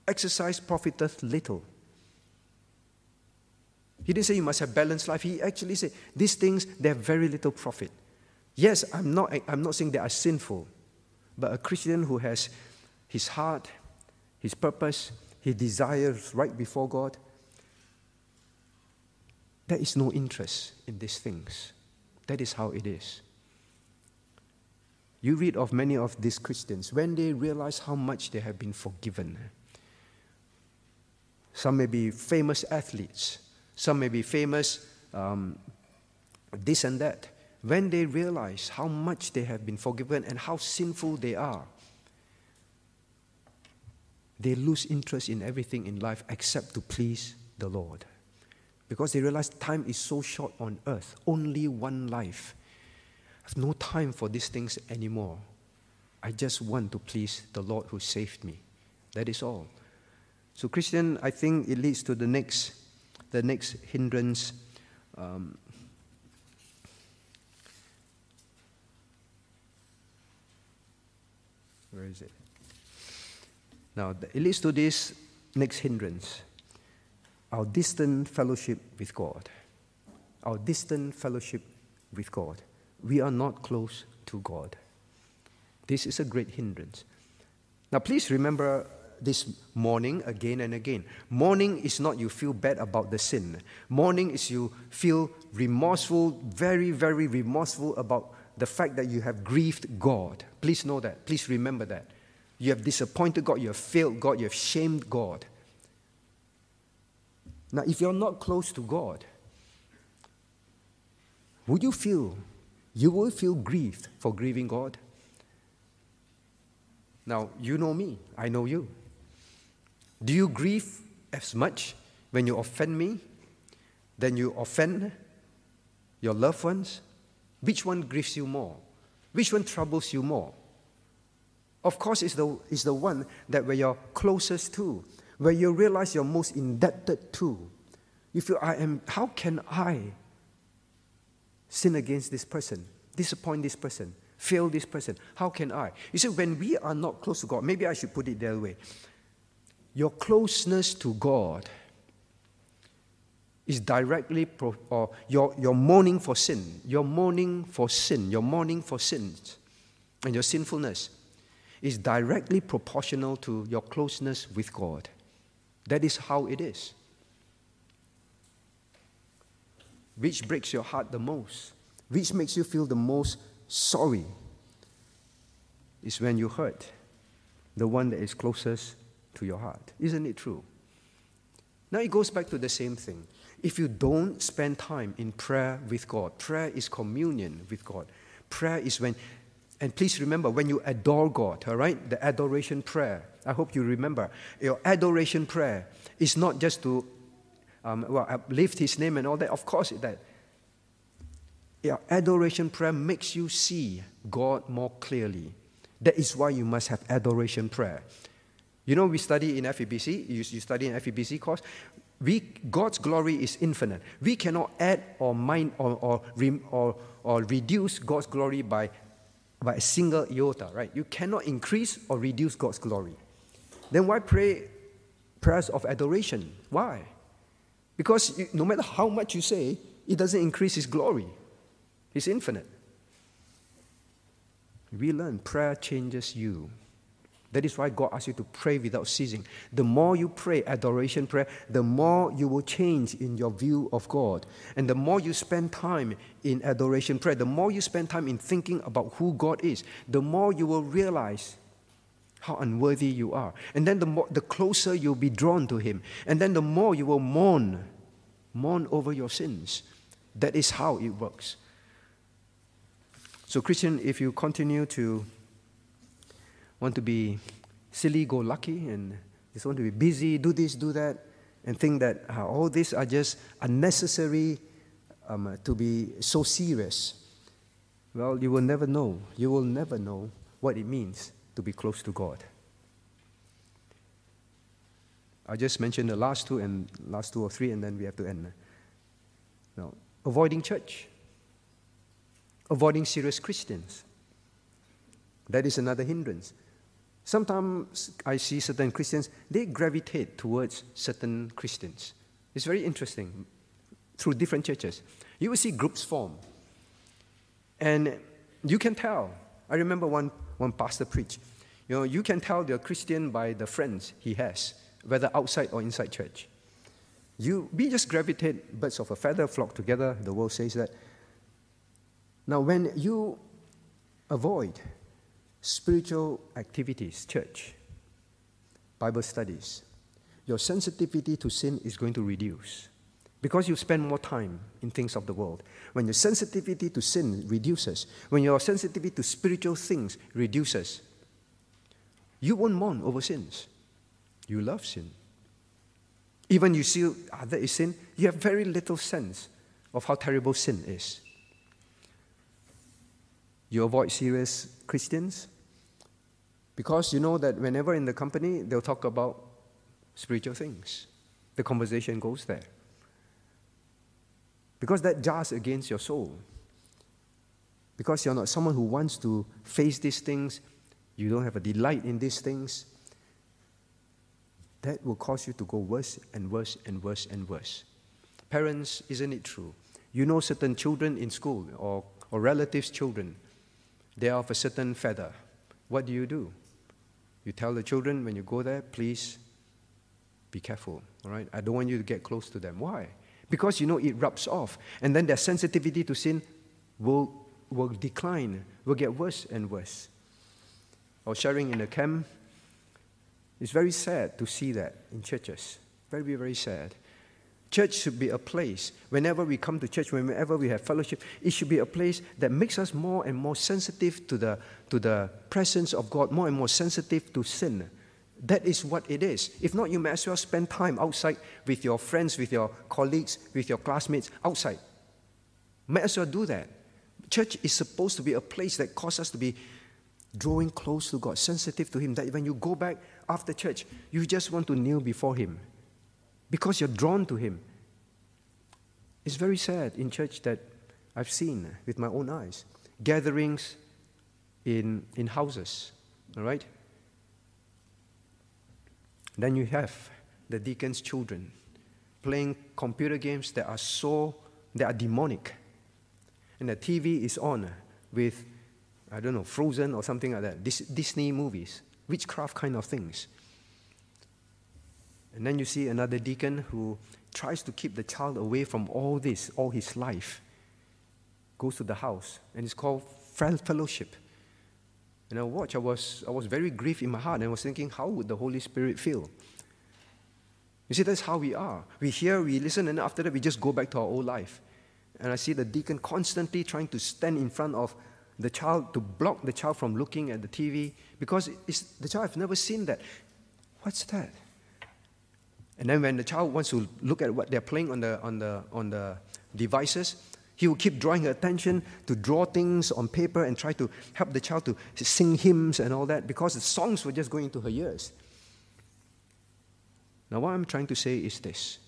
Exercise profiteth little. He didn't say you must have balanced life. He actually said these things, they have very little profit. Yes, I'm not, I'm not saying they are sinful, but a Christian who has his heart, his purpose, his desires right before God, there is no interest in these things. That is how it is. You read of many of these Christians when they realize how much they have been forgiven. Some may be famous athletes, some may be famous um, this and that. When they realize how much they have been forgiven and how sinful they are, they lose interest in everything in life except to please the Lord. Because they realize time is so short on earth, only one life. I have no time for these things anymore. I just want to please the Lord who saved me. That is all. So, Christian, I think it leads to the next, the next hindrance. Um, where is it? Now, it leads to this next hindrance our distant fellowship with God. Our distant fellowship with God. We are not close to God. This is a great hindrance. Now, please remember this mourning again and again. Mourning is not you feel bad about the sin. Mourning is you feel remorseful, very, very remorseful about the fact that you have grieved God. Please know that. Please remember that. You have disappointed God, you have failed God, you have shamed God. Now, if you're not close to God, would you feel, you will feel grieved for grieving God? Now, you know me, I know you. Do you grieve as much when you offend me than you offend your loved ones? Which one grieves you more? Which one troubles you more? Of course, it's the, it's the one that you're closest to, where you realize you're most indebted to. You feel, I am, how can I sin against this person, disappoint this person, fail this person? How can I? You see, when we are not close to God, maybe I should put it that way. Your closeness to God is directly, pro, or your, your mourning for sin, your mourning for sin, your mourning for sins, and your sinfulness is directly proportional to your closeness with God. That is how it is. Which breaks your heart the most? Which makes you feel the most sorry? Is when you hurt the one that is closest to your heart. Isn't it true? Now it goes back to the same thing. If you don't spend time in prayer with God, prayer is communion with God. Prayer is when and please remember, when you adore God, all right, the adoration prayer, I hope you remember, your adoration prayer is not just to, um, well, lift His name and all that. Of course, that. Your adoration prayer makes you see God more clearly. That is why you must have adoration prayer. You know, we study in FEBC, you, you study in FEBC course, we, God's glory is infinite. We cannot add or mind or, or, or, or reduce God's glory by by a single iota, right? You cannot increase or reduce God's glory. Then why pray prayers of adoration? Why? Because no matter how much you say, it doesn't increase His glory. He's infinite. We learn prayer changes you. That is why God asks you to pray without ceasing. The more you pray adoration prayer, the more you will change in your view of God. And the more you spend time in adoration prayer, the more you spend time in thinking about who God is, the more you will realize how unworthy you are. And then the, more, the closer you'll be drawn to Him. And then the more you will mourn, mourn over your sins. That is how it works. So, Christian, if you continue to want to be silly go lucky and just want to be busy, do this, do that, and think that uh, all these are just unnecessary um, to be so serious. Well, you will never know. You will never know what it means to be close to God. I just mentioned the last two and last two or three, and then we have to end. Now, avoiding church, avoiding serious Christians. That is another hindrance. Sometimes I see certain Christians, they gravitate towards certain Christians. It's very interesting. Through different churches, you will see groups form. And you can tell. I remember one, one pastor preached. You know, you can tell they're Christian by the friends he has, whether outside or inside church. You, we just gravitate, birds of a feather flock together, the world says that. Now, when you avoid spiritual activities, church, Bible studies, your sensitivity to sin is going to reduce because you spend more time in things of the world. When your sensitivity to sin reduces, when your sensitivity to spiritual things reduces, you won't mourn over sins. You love sin. Even you see ah, that is sin, you have very little sense of how terrible sin is. You avoid serious Christians because you know that whenever in the company, they'll talk about spiritual things. The conversation goes there. Because that jars against your soul. Because you're not someone who wants to face these things, you don't have a delight in these things, that will cause you to go worse and worse and worse and worse. Parents, isn't it true? You know certain children in school or, or relatives' children, they are of a certain feather. What do you do? You tell the children when you go there, please be careful, all right? I don't want you to get close to them. Why? Because you know it rubs off. And then their sensitivity to sin will, will decline, will get worse and worse. Was sharing in the camp. It's very sad to see that in churches. Very, very sad. Church should be a place, whenever we come to church, whenever we have fellowship, it should be a place that makes us more and more sensitive to the, to the presence of God, more and more sensitive to sin. That is what it is. If not, you may as well spend time outside with your friends, with your colleagues, with your classmates outside. May as well do that. Church is supposed to be a place that causes us to be drawing close to God, sensitive to Him, that when you go back after church, you just want to kneel before Him because you're drawn to Him. It's very sad in church that I've seen with my own eyes gatherings in, in houses, all right? Then you have the deacon's children playing computer games that are so, that are demonic. And the TV is on with, I don't know, Frozen or something like that, Disney movies, witchcraft kind of things. And then you see another deacon who tries to keep the child away from all this all his life. Goes to the house, and it's called fellowship. And I watched, I was, I was very grieved in my heart, and I was thinking, how would the Holy Spirit feel? You see, that's how we are. We hear, we listen, and after that, we just go back to our old life. And I see the deacon constantly trying to stand in front of the child to block the child from looking at the TV because the child has never seen that. What's that? And then when the child wants to look at what they're playing on the, on the, on the devices, he would keep drawing her attention to draw things on paper and try to help the child to sing hymns and all that because the songs were just going into her ears. Now, what I'm trying to say is this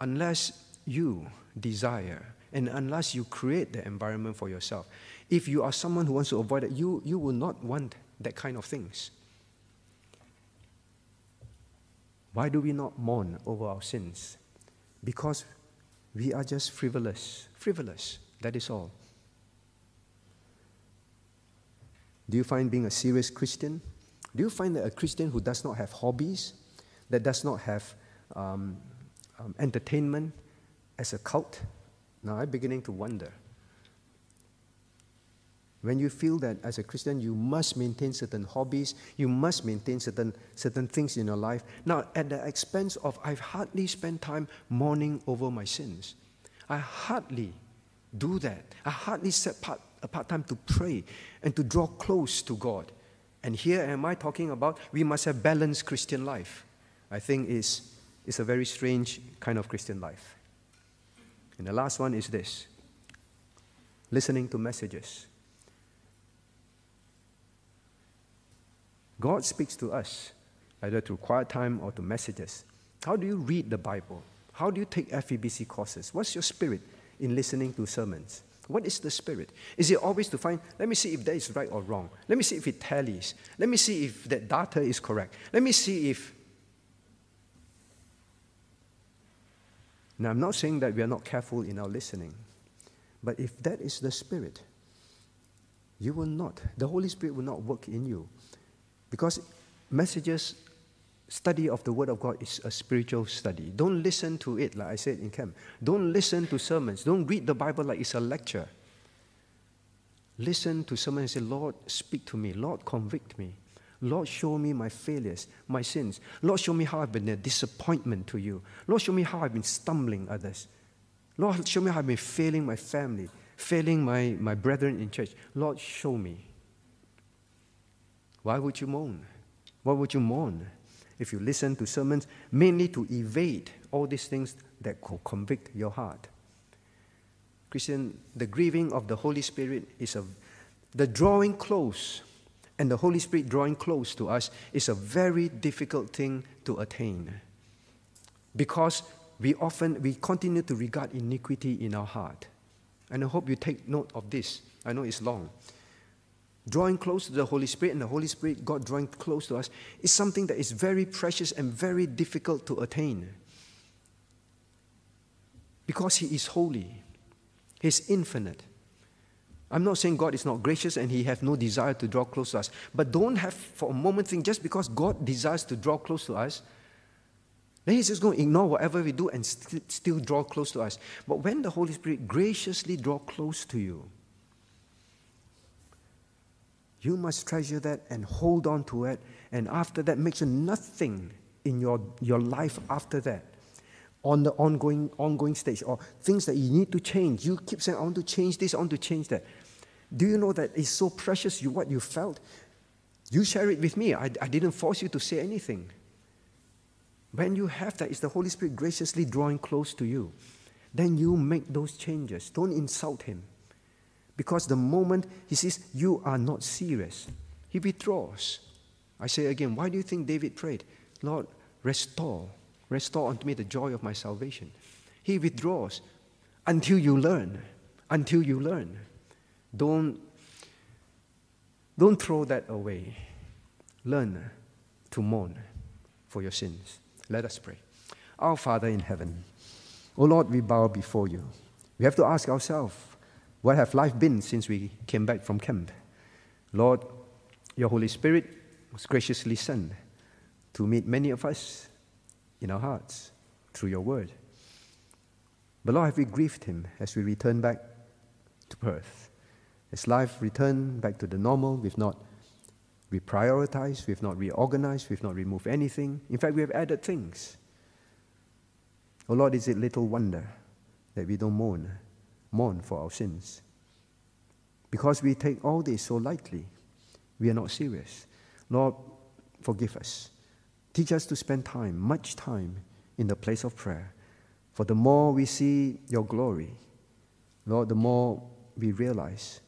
unless you desire and unless you create the environment for yourself, if you are someone who wants to avoid it, you, you will not want that kind of things. Why do we not mourn over our sins? Because we are just frivolous. Frivolous. That is all. Do you find being a serious Christian? Do you find that a Christian who does not have hobbies, that does not have um, um, entertainment as a cult? Now I'm beginning to wonder. When you feel that as a Christian, you must maintain certain hobbies, you must maintain certain, certain things in your life. Now, at the expense of, I've hardly spent time mourning over my sins. I hardly do that. I hardly set part, apart time to pray and to draw close to God. And here am I talking about we must have balanced Christian life. I think is is a very strange kind of Christian life. And the last one is this listening to messages. God speaks to us, either through quiet time or through messages. How do you read the Bible? How do you take FEBC courses? What's your spirit in listening to sermons? What is the Spirit? Is it always to find, let me see if that is right or wrong? Let me see if it tallies. Let me see if that data is correct. Let me see if. Now, I'm not saying that we are not careful in our listening, but if that is the Spirit, you will not, the Holy Spirit will not work in you. Because messages, study of the Word of God is a spiritual study. Don't listen to it, like I said in camp. Don't listen to sermons. Don't read the Bible like it's a lecture. Listen to someone and say, Lord, speak to me. Lord, convict me. Lord, show me my failures, my sins. Lord, show me how I've been a disappointment to you. Lord, show me how I've been stumbling others. Lord, show me how I've been failing my family, failing my, my brethren in church. Lord, show me. Why would you moan? Why would you mourn if you listen to sermons mainly to evade all these things that could convict your heart? Christian, the grieving of the Holy Spirit is a, the drawing close, and the Holy Spirit drawing close to us is a very difficult thing to attain. Because we often, we continue to regard iniquity in our heart. And I hope you take note of this. I know it's long. Drawing close to the Holy Spirit and the Holy Spirit, God drawing close to us, is something that is very precious and very difficult to attain. Because He is holy, He's infinite. I'm not saying God is not gracious and He has no desire to draw close to us. But don't have for a moment think just because God desires to draw close to us, then He's just going to ignore whatever we do and st- still draw close to us. But when the Holy Spirit graciously draw close to you, you must treasure that and hold on to it. And after that, make sure nothing in your, your life after that, on the ongoing, ongoing stage, or things that you need to change. You keep saying, I want to change this, I want to change that. Do you know that it's so precious you, what you felt? You share it with me. I, I didn't force you to say anything. When you have that, it's the Holy Spirit graciously drawing close to you. Then you make those changes. Don't insult Him. Because the moment he says, You are not serious, he withdraws. I say again, why do you think David prayed? Lord, restore, restore unto me the joy of my salvation. He withdraws until you learn. Until you learn. Don't, don't throw that away. Learn to mourn for your sins. Let us pray. Our Father in heaven, O oh Lord, we bow before you. We have to ask ourselves, what have life been since we came back from camp? Lord, your Holy Spirit was graciously sent to meet many of us in our hearts through your word. But Lord, have we grieved him as we return back to Perth? As life returned back to the normal, we've not reprioritized, we've not reorganized, we've not removed anything. In fact, we have added things. Oh Lord, is it little wonder that we don't mourn mourn for our sins. Because we take all this so lightly, we are not serious. Lord, forgive us. Teach us to spend time, much time, in the place of prayer. For the more we see your glory, Lord, the more we realize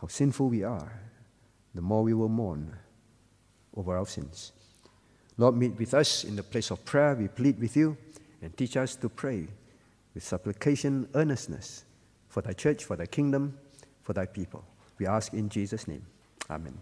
how sinful we are, the more we will mourn over our sins. Lord, meet with us in the place of prayer. We plead with you and teach us to pray with supplication, earnestness for thy church, for thy kingdom, for thy people. We ask in Jesus' name. Amen.